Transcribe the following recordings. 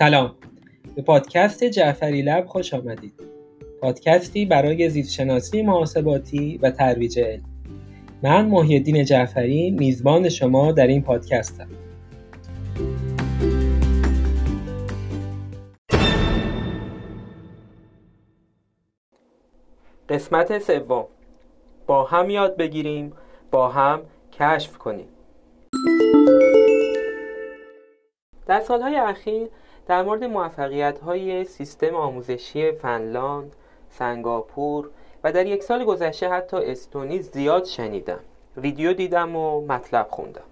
سلام. به پادکست جعفری لب خوش آمدید. پادکستی برای زیستشناسی محاسباتی و ترویج علم. من محیدین جعفری میزبان شما در این پادکستم. قسمت سوم. با هم یاد بگیریم با هم کشف کنیم. در سالهای اخیر در مورد موفقیت های سیستم آموزشی فنلاند، سنگاپور و در یک سال گذشته حتی استونی زیاد شنیدم. ویدیو دیدم و مطلب خوندم.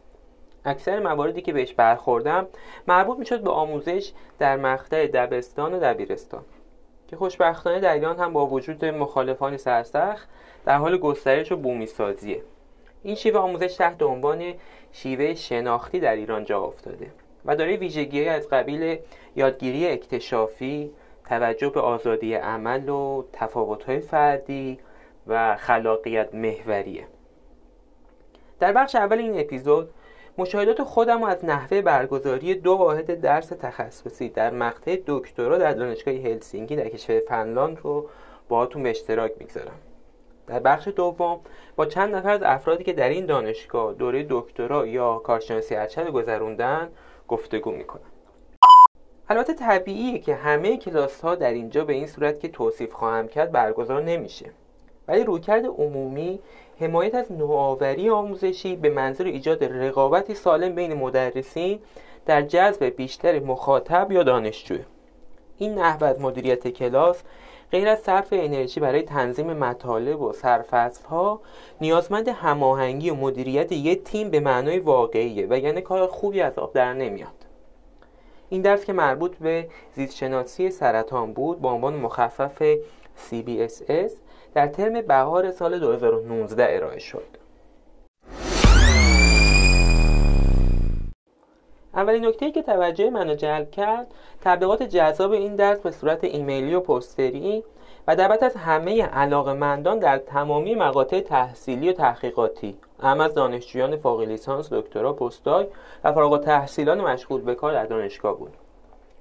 اکثر مواردی که بهش برخوردم مربوط می‌شد به آموزش در مقطع دبستان و دبیرستان که خوشبختانه در ایران هم با وجود مخالفان سرسخت در حال گسترش و بومی سازیه این شیوه آموزش تحت عنوان شیوه شناختی در ایران جا افتاده. و داره ویژگی از قبیل یادگیری اکتشافی توجه به آزادی عمل و تفاوت‌های فردی و خلاقیت محوریه. در بخش اول این اپیزود مشاهدات خودم از نحوه برگزاری دو واحد درس تخصصی در مقطع دکترا در دانشگاه هلسینکی در کشور فنلاند رو باهاتون به اشتراک می‌گذارم. در بخش دوم با چند نفر از افرادی که در این دانشگاه دوره دکترا یا کارشناسی ارشد گذروندن گفتگو می‌کنم. البته طبیعیه که همه کلاس ها در اینجا به این صورت که توصیف خواهم کرد برگزار نمیشه. ولی رویکرد عمومی حمایت از نوآوری آموزشی به منظور ایجاد رقابتی سالم بین مدرسین در جذب بیشتر مخاطب یا دانشجو. این نحو از مدیریت کلاس غیر از صرف انرژی برای تنظیم مطالب و ها نیازمند هماهنگی و مدیریت یک تیم به معنای واقعیه و یعنی کار خوبی از آب در نمیاد. این درس که مربوط به زیستشناسی سرطان بود با عنوان مخفف CBSS در ترم بهار سال 2019 ارائه شد. اولین نکته که توجه منو جلب کرد تبلیغات جذاب این درس به صورت ایمیلی و پستری و دعوت از همه علاقمندان در تمامی مقاطع تحصیلی و تحقیقاتی. هم از دانشجویان فوق لیسانس دکترا پستاک و فارغ تحصیلان مشغول به کار در دانشگاه بود.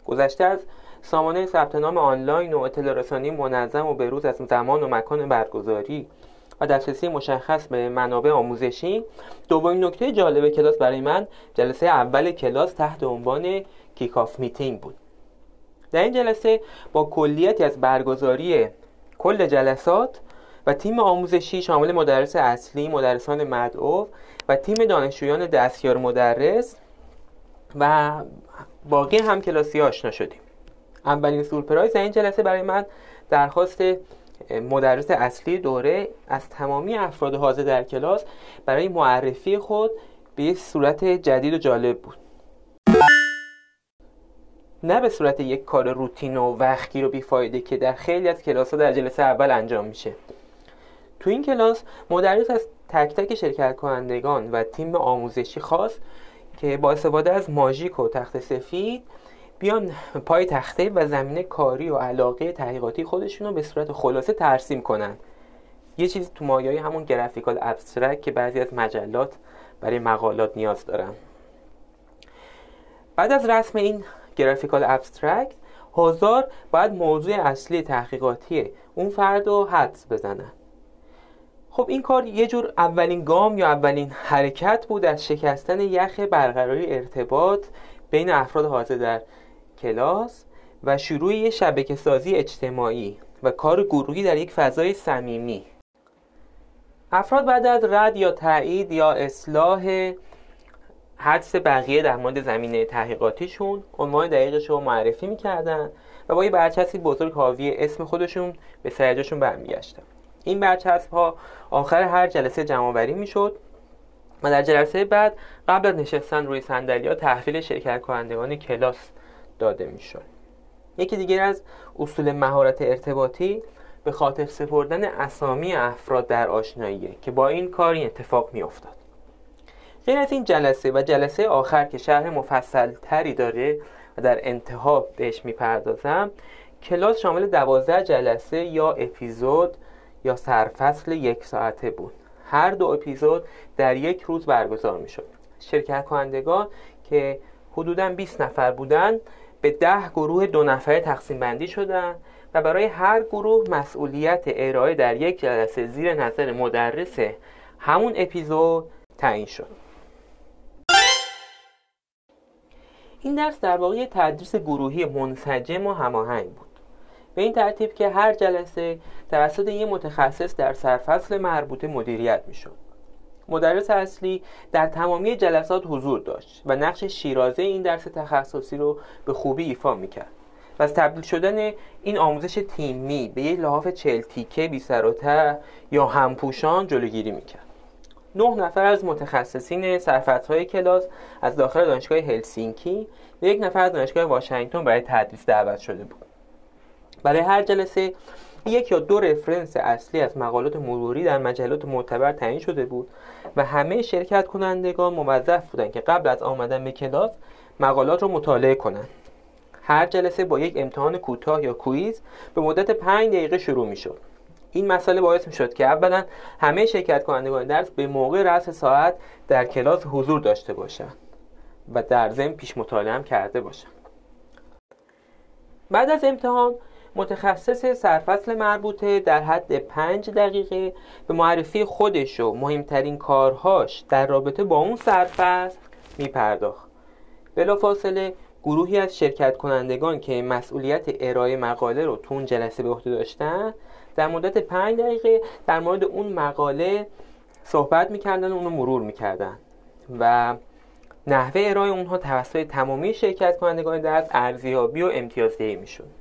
گذشته از سامانه ثبت نام آنلاین و اطلاع رسانی منظم و بروز از زمان و مکان برگزاری و دسترسی مشخص به منابع آموزشی. دومین نکته جالب کلاس برای من جلسه اول کلاس تحت عنوان کیکاف میتینگ بود. در این جلسه با کلیتی از برگزاری کل جلسات و تیم آموزشی شامل مدرس اصلی، مدرسان مدعو و تیم دانشجویان دستیار مدرس و باقی هم کلاسی آشنا شدیم. اولین سورپرایز این جلسه برای من درخواست مدرس اصلی دوره از تمامی افراد حاضر در کلاس برای معرفی خود به صورت جدید و جالب بود. نه به صورت یک کار روتین و وقتی و بیفایده که در خیلی از کلاس ها در جلسه اول انجام میشه. تو این کلاس مدرس از تک تک شرکت کنندگان و تیم آموزشی خاص که با استفاده از ماژیک و تخت سفید بیان پای تخته و زمینه کاری و علاقه تحقیقاتی خودشون رو به صورت خلاصه ترسیم کنن. یه چیزی تو مایه همون graphical abstract که بعضی از مجلات برای مقالات نیاز دارن. بعد از رسم این graphical abstract حضار باید موضوع اصلی تحقیقاتی اون فرد رو حدس بزنن خب این کار یه جور اولین گام یا اولین حرکت بود از شکستن یخ برقراری ارتباط بین افراد حاضر در کلاس و شروع یه شبکه سازی اجتماعی و کار گروهی در یک فضای صمیمی. افراد بعد از رد یا تایید یا اصلاح حدس بقیه در مورد زمینه تحقیقاتیشون عنوان دقیقش رو معرفی می‌کردن و با یه برچسبی بزرگ حاوی اسم خودشون به سرجاشون برمیگشتن. این برچسب ها آخر هر جلسه جمع آوری می‌شد و در جلسه بعد قبل از نشستن روی صندلی ها تحویل شرکت کنندگان کلاس داده می‌شد. یکی دیگر از اصول مهارت ارتباطی به خاطر سپردن اسامی افراد در آشناییه که با این کار این اتفاق میافتاد. غیر از این جلسه و جلسه آخر که شرح مفصل تری داره و در انتها بهش می‌پردازم کلاس شامل دوازده جلسه یا اپیزود یا سرفصل یک ساعته بود. هر دو اپیزود در یک روز برگزار می شد شرکت کنندگان که حدودا 20 نفر بودند به ده گروه دو نفره تقسیم بندی شدن و برای هر گروه مسئولیت ارائه در یک جلسه زیر نظر مدرس همون اپیزود تعیین شد. این درس در واقع تدریس گروهی منسجم و هماهنگ بود. به این ترتیب که هر جلسه توسط یک متخصص در سرفصل مربوطه مدیریت می‌شد. مدرس اصلی در تمامی جلسات حضور داشت و نقش شیرازه این درس تخصصی رو به خوبی ایفا می‌کرد. و از تبدیل شدن این آموزش تیمی به یک لحاف چلتیکه بی سر و یا همپوشان جلوگیری می‌کرد. نه نفر از متخصصین های کلاس از داخل دانشگاه هلسینکی و یک نفر از دانشگاه واشنگتن برای تدریس دعوت شده بود. برای هر جلسه یک یا دو رفرنس اصلی از مقالات مروری در مجلات معتبر تعیین شده بود و همه شرکت کنندگان موظف بودند که قبل از آمدن به کلاس مقالات را مطالعه کنند. هر جلسه با یک امتحان کوتاه یا کویز به مدت پنج دقیقه شروع می شد این مسئله باعث می شد که اولا همه شرکت کنندگان درس به موقع رأس ساعت در کلاس حضور داشته باشند و در ضمن پیش مطالعه هم کرده باشند. بعد از امتحان متخصص سرفصل مربوطه در حد پنج دقیقه به معرفی خودش و مهمترین کارهاش در رابطه با اون سرفصل میپرداخت. بلافاصله گروهی از شرکت کنندگان که مسئولیت ارائه مقاله رو تو اون جلسه به عهده داشتن در مدت پنج دقیقه در مورد اون مقاله صحبت می‌کردن و اونو مرور می‌کردن و نحوه ارائه اونها توسط تمامی شرکت کنندگان درس ارزیابی و امتیازدهی می‌شد.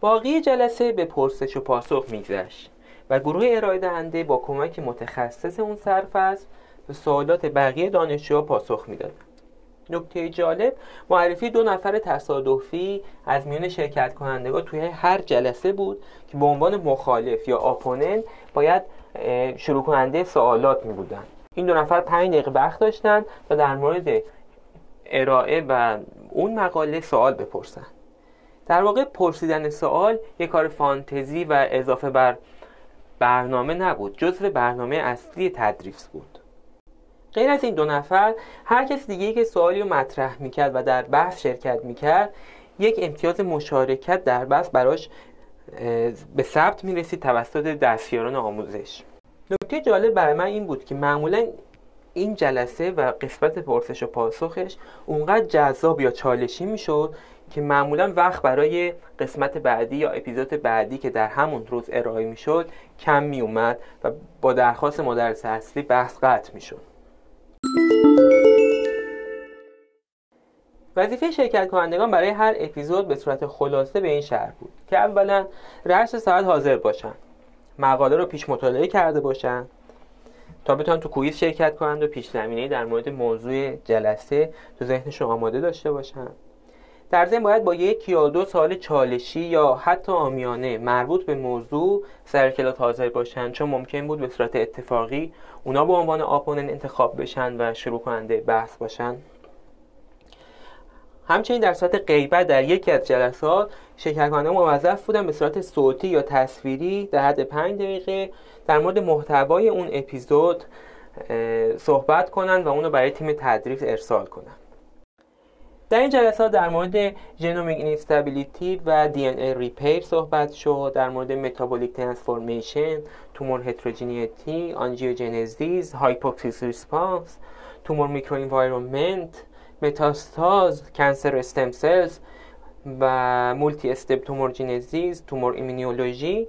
باقی جلسه به پرسش و پاسخ میگذشت و گروه ارائه دهنده با کمک متخصص اون سرفصل به سوالات بقیه دانشجوها پاسخ می‌داد. نکته جالب معرفی دو نفر تصادفی از میان شرکت کنندگان توی هر جلسه بود که به عنوان مخالف یا آپوننت باید شروع کننده سوالات می بودن این دو نفر پنج دقیقه وقت داشتن تا در مورد ارائه و اون مقاله سوال بپرسن در واقع پرسیدن سوال یک کار فانتزی و اضافه بر برنامه نبود جزو برنامه اصلی تدریس بود. غیر از این دو نفر هر کس دیگه که سوالی رو مطرح می‌کرد و در بحث شرکت می‌کرد یک امتیاز مشارکت در بحث براش به ثبت می‌رسید توسط دستیاران آموزش. نکته جالب برای من این بود که معمولا این جلسه و قسمت پرسش و پاسخش اونقدر جذاب یا چالشی می‌شد که معمولا وقت برای قسمت بعدی یا اپیزود بعدی که در همون روز ارائه می‌شد کم می اومد و با درخواست مدرس اصلی بحث قطع می‌شد. وظیفه شرکت کنندگان برای هر اپیزود به صورت خلاصه به این شهر بود که اولا رأس ساعت حاضر باشن مقاله رو پیش مطالعه کرده باشن تا بتونن تو کویز شرکت کنند و پیش زمینه در مورد موضوع جلسه تو ذهنشون آماده داشته باشن. در ضمن باید با یک یا دو سال چالشی یا حتی آمیانه مربوط به موضوع سر کلاس حاضر باشن چون ممکن بود به صورت اتفاقی اونا به عنوان opponent انتخاب بشن و شروع کننده بحث باشن. همچنین در صورت غیبت در یکی از جلسات شرکت موظف بودن به صورت صوتی یا تصویری در حد پنج دقیقه در مورد محتوای اون اپیزود صحبت کنند و اونو برای تیم تدریس ارسال کنند در این جلسات در مورد genomic instability و DNA repair صحبت شد در مورد metabolic transformation tumor heterogeneity angiogenesis hypoxic response tumor microenvironment متاستاز cancer stem cells و multi-step tumorigenesis tumor immunology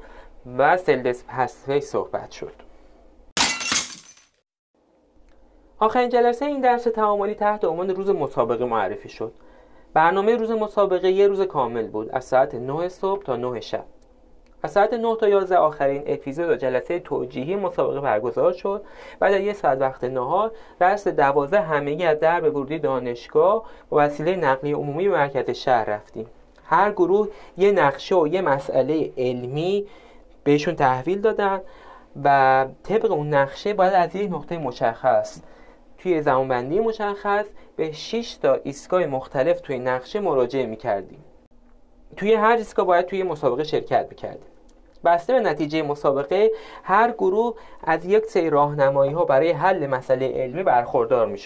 و cell death pathway صحبت شد. آخرین جلسه این درس تعاملی تحت عنوان روز مسابقه معرفی شد. برنامه روز مسابقه یه روز کامل بود از ساعت 9 صبح تا 9 شب. از ساعت 9 تا 11 آخرین اپیزود و جلسه توجیهی مسابقه برگزار شد بعد از یه ساعت وقت نهار درس 12 همگی از درب ورودی دانشگاه با وسیله نقلیه عمومی به مرکز شهر رفتیم. هر گروه یه نقشه و یه مسئله علمی بهشون تحویل دادن و طبق اون نقشه باید از یک نقطه مشخص توی زمانبندی مشخص به 6 تا ایستگاه مختلف توی نقشه مراجعه می‌کردیم. توی هر ایستگاه باید توی مسابقه شرکت می‌کردیم. بسته به نتیجه مسابقه هر گروه از یک سری راهنمایی ها برای حل مسئله علمی برخوردار می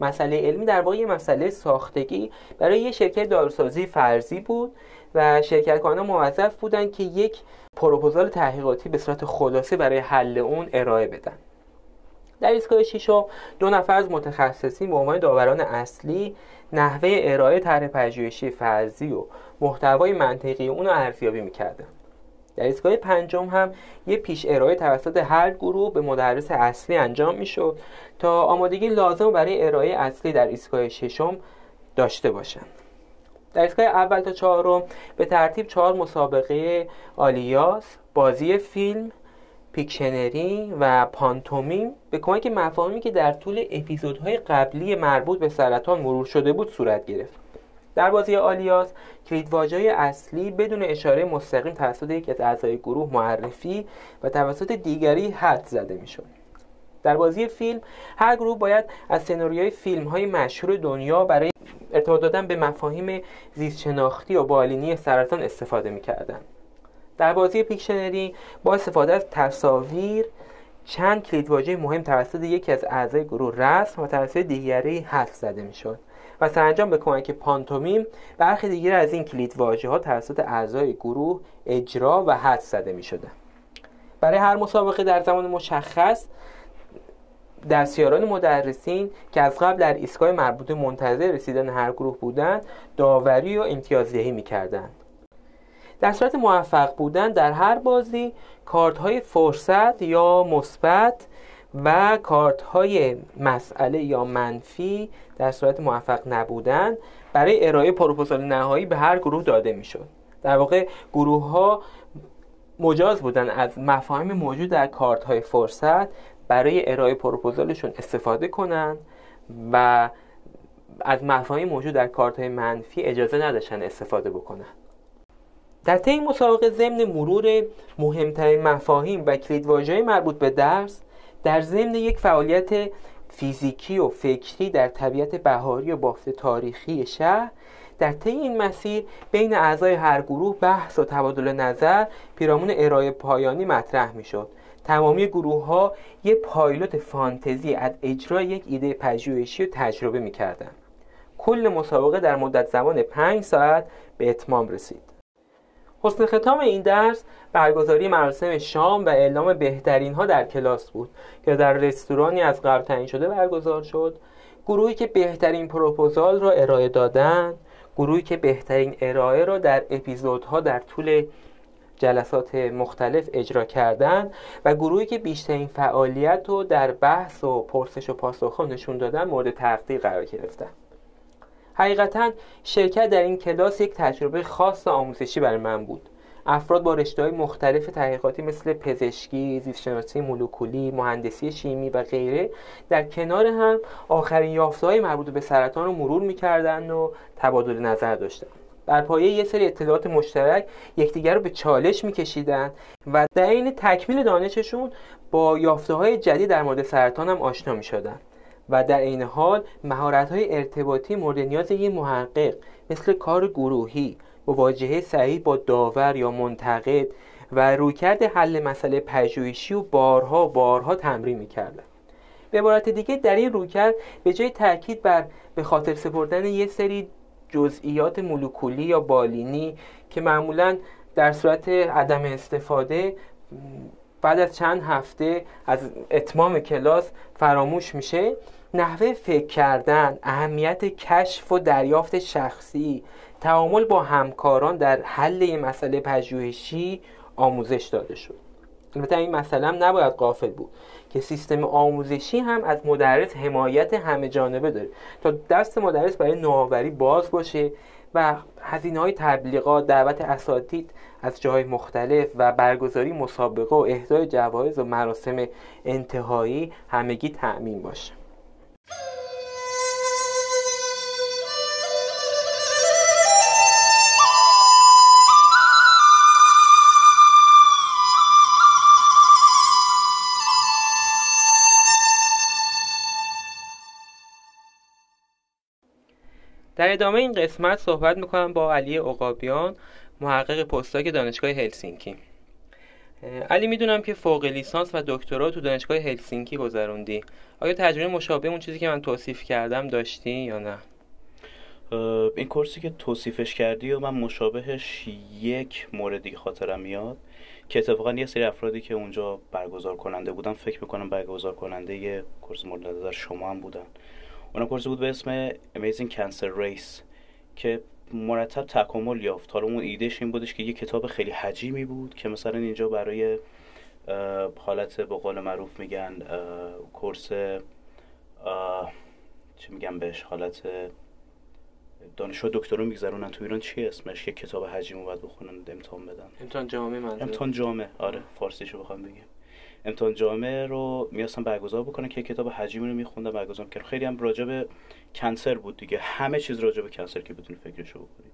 مسئله علمی در واقع یه مسئله ساختگی برای یه شرکت داروسازی فرضی بود و شرکت کنان موظف بودن که یک پروپوزال تحقیقاتی به صورت خلاصه برای حل اون ارائه بدن. در ایستگاه شیشم دو نفر از متخصصین به عنوان داوران اصلی نحوه ارائه طرح پژوهشی فرضی و محتوای منطقی اون رو ارزیابی می‌کردن در ایستگاه پنجم هم یه پیش ارائه توسط هر گروه به مدرس اصلی انجام می‌شد تا آمادگی لازم برای ارائه اصلی در ایستگاه ششم داشته باشند. در ایستگاه اول تا چهارم به ترتیب چهار مسابقه Alias بازی فیلم Pictionary و پانتومیم به کمک مفاهیمی که در طول اپیزودهای قبلی مربوط به سرطان مرور شده بود صورت گرفت. در بازی آلیاس کلیدواژه‌های اصلی بدون اشاره مستقیم توسط یک از اعضای گروه معرفی و توسط دیگری حد زده می‌شد. در بازی فیلم هر گروه باید از سناریوی فیلم های مشهور دنیا برای ارتباط دادن به مفاهیم زیستشناختی و بالینی سرطان استفاده می‌کردند در بازی پیکشنری با استفاده از تصاویر چند کلیدواژه مهم توسط یکی از اعضای گروه رسم و توسط دیگری حذف زده می‌شد و سرانجام به کمک پانتومیم برخی دیگر از این کلیدواژه ها توسط اعضای گروه اجرا و حذف زده می شده. برای هر مسابقه در زمان مشخص دستیاران مدرسین که از قبل در ایستگاه مربوطه منتظر رسیدن هر گروه بودند داوری و امتیازدهی می‌کردند در صورت موفق بودن در هر بازی کارت های فرصت یا مثبت و کارت های مسئله یا منفی در صورت موفق نبودن برای ارائه پروپوزال نهایی به هر گروه داده می‌شد. در واقع گروه ها مجاز بودن از مفاهیم موجود در کارت های فرصت برای ارائه پروپوزالشون استفاده کنند و از مفاهیم موجود در کارت های منفی اجازه نداشتن استفاده بکنن. در طی مسابقه ضمن مرور مهمترین مفاهیم و کلیدواژه‌های مربوط به درس در ضمن یک فعالیت فیزیکی و فکری در طبیعت بهاری و بافت تاریخی شهر در طی این مسیر بین اعضای هر گروه بحث و تبادل نظر پیرامون ارائه پایانی مطرح می‌شد. تمامی گروه ها یه پایلوت فانتزی از اجرای یک ایده پژوهشی رو تجربه می‌کردن. کل مسابقه در مدت زمان پنج ساعت به اتمام رسید. حسن ختام این درس برگزاری مراسم شام و اعلام بهترین ها در کلاس بود که در رستورانی از قبل تعیین شده برگزار شد. گروهی که بهترین پروپوزال را ارائه دادند گروهی که بهترین ارائه را در اپیزودها در طول جلسات مختلف اجرا کردن و گروهی که بیشترین فعالیت رو در بحث و پرسش و پاسخ نشون دادن مورد تقدیر قرار گرفتن. حقیقتا شرکت در این کلاس یک تجربه خاص آموزشی برای من بود. افراد با رشته های مختلف تحقیقاتی مثل پزشکی، زیستشناسی مولکولی، مهندسی شیمی و غیره در کنار هم آخرین یافته‌های مربوط به سرطان رو مرور می‌کردن و تبادل نظر داشتن بر پایه یه سری اطلاعات مشترک یکدیگر رو به چالش میکشیدن و در این تکمیل دانششون با یافته های جدید در مورد سرطان هم آشنا می‌شدن و در این حال مهارت های ارتباطی مورد نیاز یک محقق مثل کار گروهی مواجهه صحیح با داور یا منتقد و رویکرد حل مسئله پژوهشی و بارها بارها تمرین می‌کردن به عبارت دیگه در این رویکرد به جای تاکید بر به خاطر سپردن یه سری جزئیات مولکولی یا بالینی که معمولا در صورت عدم استفاده بعد از چند هفته از اتمام کلاس فراموش میشه نحوه فکر کردن اهمیت کشف و دریافت شخصی تعامل با همکاران در حل یه مسئله پژوهشی آموزش داده شد. البته این مسئله هم نباید قافل بود که سیستم آموزشی هم از مدرس حمایت همه جانبه داره. تا دست مدرس برای نوآوری باز باشه و هزینه های تبلیغات دعوت اساتید از جای مختلف و برگزاری مسابقه و اهدای جوایز و مراسم انتهایی همگی تأمین باشه. در ادامه این قسمت صحبت می‌کنم با علی عقابیان محقق پستاک دانشگاه هلسینکی. علی می‌دونم که فوق لیسانس و دکترا تو دانشگاه هلسینکی گذروندی. آیا تجربه مشابه اون چیزی که من توصیف کردم داشتی یا نه؟ این کورسی که توصیفش کردی و من مشابهش یک موردی خاطرم میاد که اتفاقا یه سری افرادی که اونجا برگزار کننده بودن فکر می‌کنم برگزار کننده یه کورس مورد نظر شما هم بودن. اون کورسی بود به اسم Amazing Cancer Race که مرتب تکامل یافت. حالا اون ایدهش این بودش که یه کتاب خیلی حجیمی بود که مثلا اینجا برای حالت به قول معروف میگن کورس چی میگن بهش حالت دانشجو دکترا میگذرونن. تو ایران چی اسمش؟ یه کتاب حجیمو باید بخونن امتحان بدن. امتحان جامعه منظور امتحان جامعه. آره فارسیشو بخوام بگیم امتحان جامعه رو میاستن برگزار بکنن که کتاب حجیمی رو میخوندن برگزار کردن خیلی هم راجع به کنسر بود دیگه. همه چیز راجع به کنسر که بتونی فکرشو بکنی.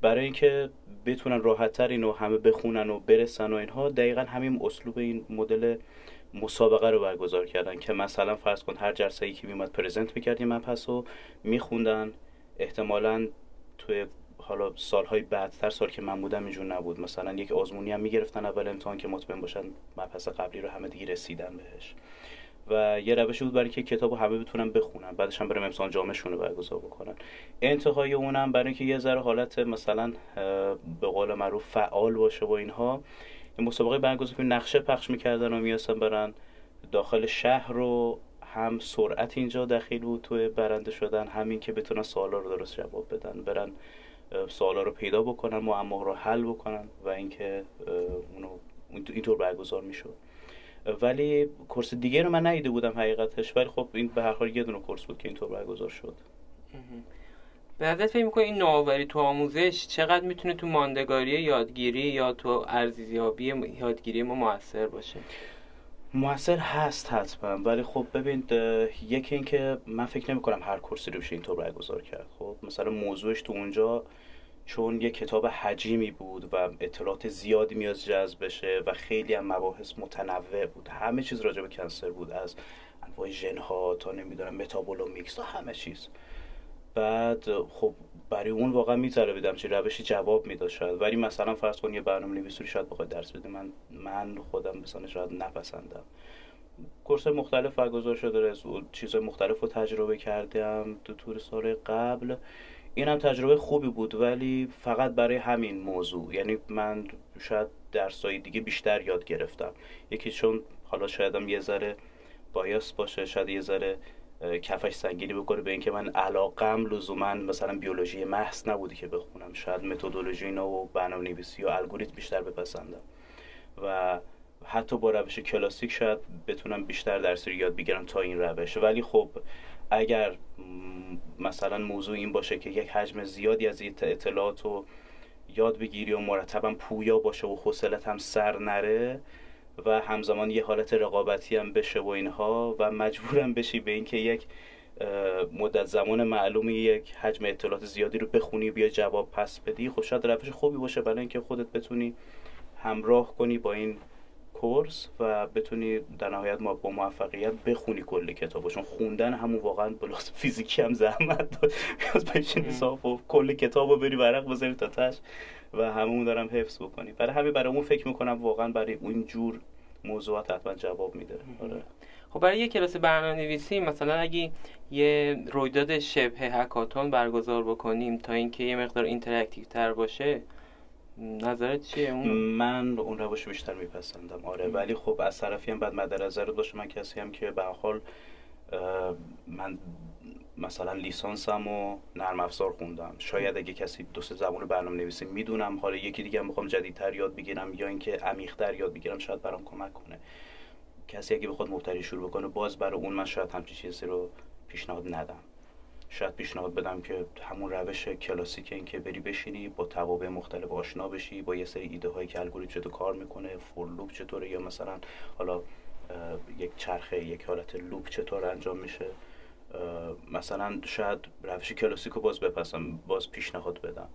برای اینکه بتونن راحتتر اینو همه بخونن و برسن و اینها دقیقا همین اسلوب این مدل مسابقه رو برگزار کردن که مثلا فرض کن هر جلسه ای که میومد پرزنت می‌کردیم من پس رو میخوندن. احتمالا توی حالا سالهای بعدتر سال که من بودم اینجور نبود. مثلا یک آزمونی هم می‌گرفتن اول امتحان که مطمئن باشن مبحث قبلی رو همه دیگه رسیدن بهش. و یه روش بود برای که کتاب همه بتونن بخونن. بعدش هم برم امتحان جامعشون رو برگزار بکنن. انتهای اونم برای اینکه یه ذره حالت مثلا به قول معروف فعال باشه و اینها این مسابقه برگزار که نقشه پخش می‌کردن و میاسن برن. داخل شهر رو هم سرعت اینجا دخیل بود توی برنده شدن همین که بتونن سوالا رو درست جواب بدن برن سوالا رو پیدا بکنن معما رو حل بکنن و اینکه اونو اینطور برگزار می‌شد. ولی کورس دیگه رو من ندیده بودم حقیقتش ولی خب این به هر حال یه دونه کورس بود که اینطور برگزار شد. به نظرت فکر می‌کنی این نوآوری تو آموزش چقدر می‌تونه تو ماندگاری یادگیری یا تو ارزیابی یادگیری ما موثر باشه؟ موثر هست حتما ولی خب ببین یکی اینکه من فکر نمی کنم هر کورسی رو بشه اینطور برگزار کرد. خب مثلا موضوعش تو اونجا چون یه کتاب حجیمی بود و اطلاعات زیادی میاد جذب بشه و خیلی هم مباحث متنوع بود. همه چیز راجع به cancer بود از انواع ژن ها تا نمی‌دونم metabolomics تا همه چیز. بعد خب برای اون واقعا دیدم چه روشی جواب می‌داد شاید. ولی مثلا فرض کن یه برنامه نویسی رو شاید بخواد درس بده من من خودم مثلا شاید نپسندم. course مختلف برگزار شده از چیز مختلف رو تجربه کردم تو طول سال قبل. این هم تجربه خوبی بود ولی فقط برای همین موضوع. یعنی من شاید درسایی دیگه بیشتر یاد گرفتم. یکی چون حالا شایدم یه ذره بایاس باشه شاید یه ذره کفش سنگینی بکنه به اینکه من علاقم لزوما مثلا بیولوژی محض نبودی که بخونم. شاید متدولوژی اینا و برنامه نویسی و الگوریتم بیشتر بپسندم و حتی با روش کلاسیک شاید بتونم بیشتر درس رو یاد بگیرم تا این روش. ولی خب اگر مثلا موضوع این باشه که یک حجم زیادی از اطلاعات رو یاد بگیری و مرتبا پویا باشه و حوصلت هم سر نره و همزمان یه حالت رقابتی هم بشه و اینها و مجبورم بشی به اینکه یک مدت زمان معلومی یک حجم اطلاعات زیادی رو بخونی بیا جواب پس بدی. خب شاید روش خوبی باشه برای اینکه خودت بتونی همراه کنی با این کورس و بتونی در نهایت ما با موفقیت بخونی کل کتابو. چون خوندن همون واقعا بلاس فیزیکی هم زحمت داد. بیای بشینی صاف و کل کتابو بری ورق بذاری تا تش و همون دارم حفظ بکنی. برای همین برای اون فکر می‌کنم واقعا برای اون جور موضوعات حتما جواب میده. آره. خب برای یه کلاس برنامه نویسی مثلا اگه یه رویداد شبه hackathon برگزار بکنیم تا اینکه یه مقدار interactive تر باشه نظرت چیه اون؟ من اون روش بیشتر میپسندم. آره ولی خب از طرفی هم باید مد نظر باشه من کسی هم که به حال من مثلا لیسانسم و نرم افزار خوندم. شاید اگه کسی دو سه زبان برنامه نویسی می‌دونم حالا یکی دیگه هم بخوام جدیدتر یاد بگیرم یا اینکه عمیقتر یاد بگیرم شاید برام کمک کنه. کسی اگه بخواد مبتدی شروع بکنه باز برای اون من شاید همچین چیزی رو پیشنهاد ندم. شاید پیشنهاد بدم که همون روش کلاسیک این که بری بشینی با توابع مختلف آشنا بشی با یه سری ایده هایی که الگوریتم چطور کار می‌کنه فور لوپ چطوره یا مثلا حالا یک چرخه یک حالت لوپ چطور انجام میشه. مثلا شاید روش کلاسیک رو باز بپسم باز پیشنهاد بدم.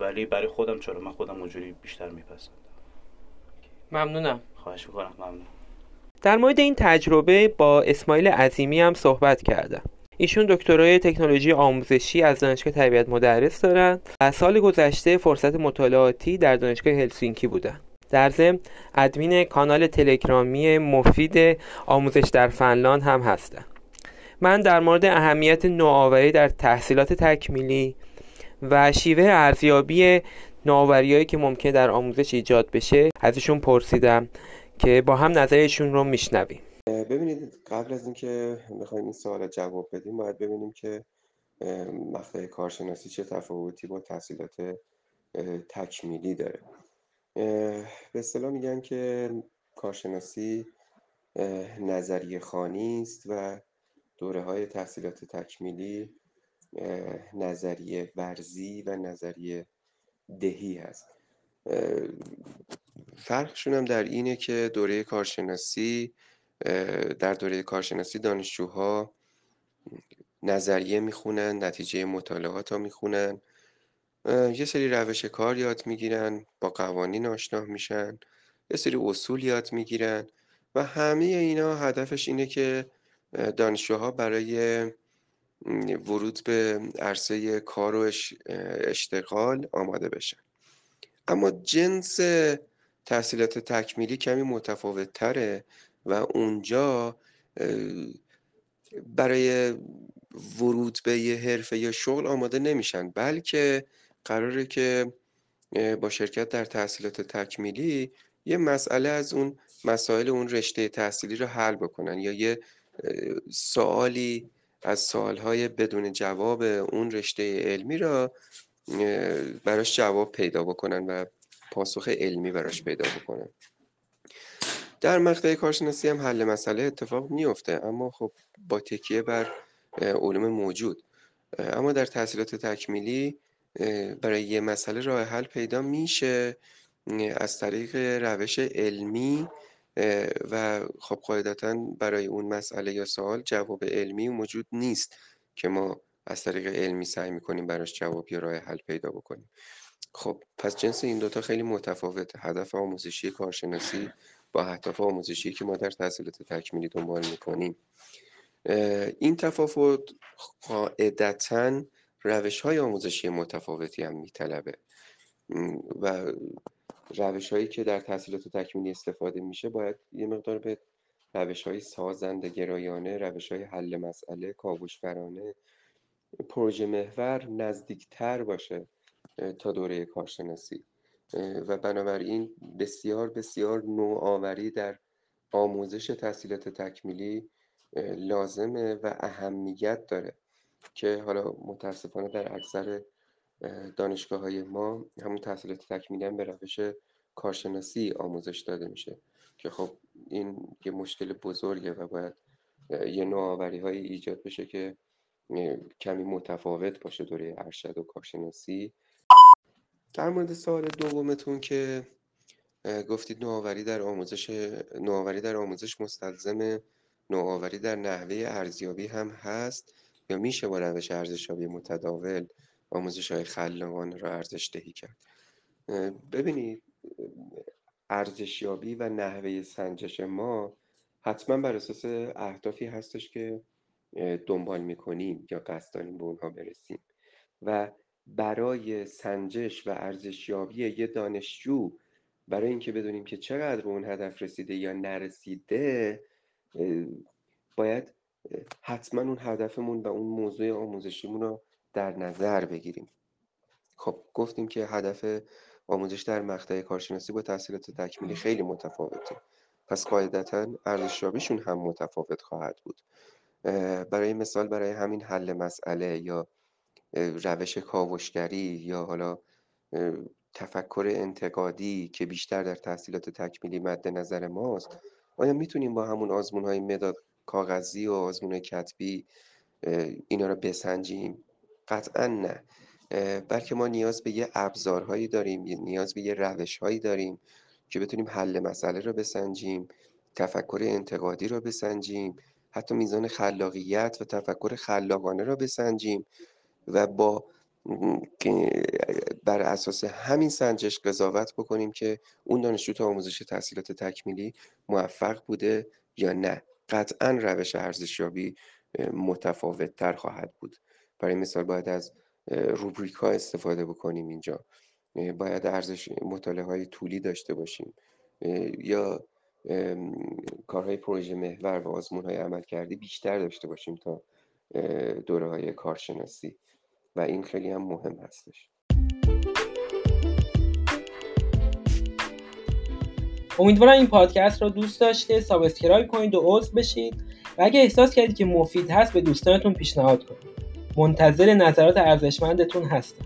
ولی برای خودم چرا؟ من خودم اونجوری بیشتر میپسندم. ممنونم. خواهش می‌کنم. ممنون. در مورد این تجربه با اسماعیل عظیمی هم صحبت کردم. ایشون دکترای تکنولوژی آموزشی از دانشگاه تربیت مدرس دارن و سال گذشته فرصت مطالعاتی در دانشگاه هلسینکی بودن. در ضمن ادمین کانال تلگرامی مفید آموزش در فنلاند هم هستم من در مورد اهمیت نوآوری در تحصیلات تکمیلی و شیوه ارزیابی نوآوریهایی که ممکن در آموزش ایجاد بشه ازشون پرسیدم که با هم نظرشون رو میشنویم. ببینید قبل از اینکه می‌خوایم این سوال جواب بدیم باید ببینیم که مقطع کارشناسی چه تفاوتی با تحصیلات تکمیلی داره. به اصطلاح میگن که کارشناسی نظریه خانی است و دوره های تحصیلات تکمیلی نظریه ورزی و نظریه دهی هست. فرقشون هم در اینه که دوره کارشناسی در دوره کارشناسی دانشجوها نظریه می‌خونن نتیجه مطالعات ها می‌خونن. یه سری روش کار یاد می‌گیرن با قوانین آشنا میشن یه سری اصول یاد می‌گیرن و همه اینا هدفش اینه که دانشجوها برای ورود به عرصه کار و اشتغال آماده بشن. اما جنس تحصیلات تکمیلی کمی متفاوت تره و اونجا برای ورود به یه حرفه یا شغل آماده نمیشن. بلکه قراره که با شرکت در تحصیلات تکمیلی یه مسئله از اون مسائل اون رشته تحصیلی رو حل بکنن یا یه سوالی از سوالهای بدون جواب اون رشته علمی را براش جواب پیدا بکنن و پاسخ علمی براش پیدا بکنن. در مقطع کارشناسی هم حل مسئله اتفاق میفته اما خب با تکیه بر علوم موجود. اما در تحصیلات تکمیلی برای یه مسئله راه حل پیدا میشه از طریق روش علمی و خب قاعدتا برای اون مسئله یا سوال جواب علمی موجود نیست که ما از طریق علمی سعی می‌کنیم براش جواب یا راه حل پیدا بکنیم. خب پس جنس این دوتا خیلی متفاوته. هدف آموزشی کارشناسی با هدف آموزشی که ما در تحصیلات تکمیلی دنبال می‌کنیم. این تفاوت قاعدتا روش های آموزشی متفاوتی هم میطلبه. و روش هایی که در تحصیلات تکمیلی استفاده میشه باید یه مقدار به روش های سازنده گرایانه روش های حل مسئله کاوشگرانه پروژه محور نزدیکتر باشه تا دوره کارشناسی. و بنابراین بسیار بسیار نوآوری در آموزش تحصیلات تکمیلی لازمه و اهمیت داره که حالا متاسفانه در اکثر دانشگاه های ما همون تحصیلات تکمیلی هم به روش کارشناسی آموزش داده میشه که خب این یه مشکل بزرگه و باید یه نوآوری های ایجاد بشه که کمی متفاوت باشه دوره ارشد و کارشناسی. در مورد سوال دومتون که گفتید نوآوری در آموزش نوآوری در آموزش مستلزم نوآوری در نحوه ارزیابی هم هست یا میشه با روش ارزشیابی متداول آموزش های خلاقانه را ارزش دهی کرد ببینید ارزشیابی و نحوه سنجش ما حتما بر اساس اهدافی هستش که دنبال می‌کنیم یا قصد داریم به اونها برسیم. و برای سنجش و ارزشیابی یه دانشجو برای اینکه بدونیم که چقدر به اون هدف رسیده یا نرسیده باید حتما اون هدفمون و اون موضوع آموزشیمون رو در نظر بگیریم. خب گفتیم که هدف آموزش در مقطع کارشناسی با تحصیلات تکمیلی خیلی متفاوته. پس قاعدتا ارزشیابیشون هم متفاوت خواهد بود. برای مثال برای همین حل مسئله یا روش کاوشگری یا حالا تفکر انتقادی که بیشتر در تحصیلات تکمیلی مد نظر ماست آیا می‌تونیم با همون آزمون های مداد کاغذی و آزمون کتبی اینا رو بسنجیم؟ قطعا نه. بلکه ما نیاز به یه ابزارهایی داریم نیاز به یه روشهایی داریم که بتونیم حل مسئله رو بسنجیم تفکر انتقادی رو بسنجیم حتی میزان خلاقیت و تفکر خلاقانه رو بسنجیم. و با بر اساس همین سنجش قضاوت بکنیم که اون دانشجو تو آموزش تحصیلات تکمیلی موفق بوده یا نه. قطعا روش ارزشیابی متفاوت تر خواهد بود. برای مثال باید از روبریک ها استفاده بکنیم اینجا. باید ارزش مطالعه های طولی داشته باشیم. یا کارهای پروژه محور و آزمون های عملکردی بیشتر داشته باشیم تا دوره های کارشناسی. و این خیلی هم مهم هستش. امیدوارم این پادکست رو دوست داشته subscribe کنید و عضو بشید و اگه احساس کردید که مفید هست به دوستانتون پیشنهاد کنید. منتظر نظرات ارزشمندتون هستم.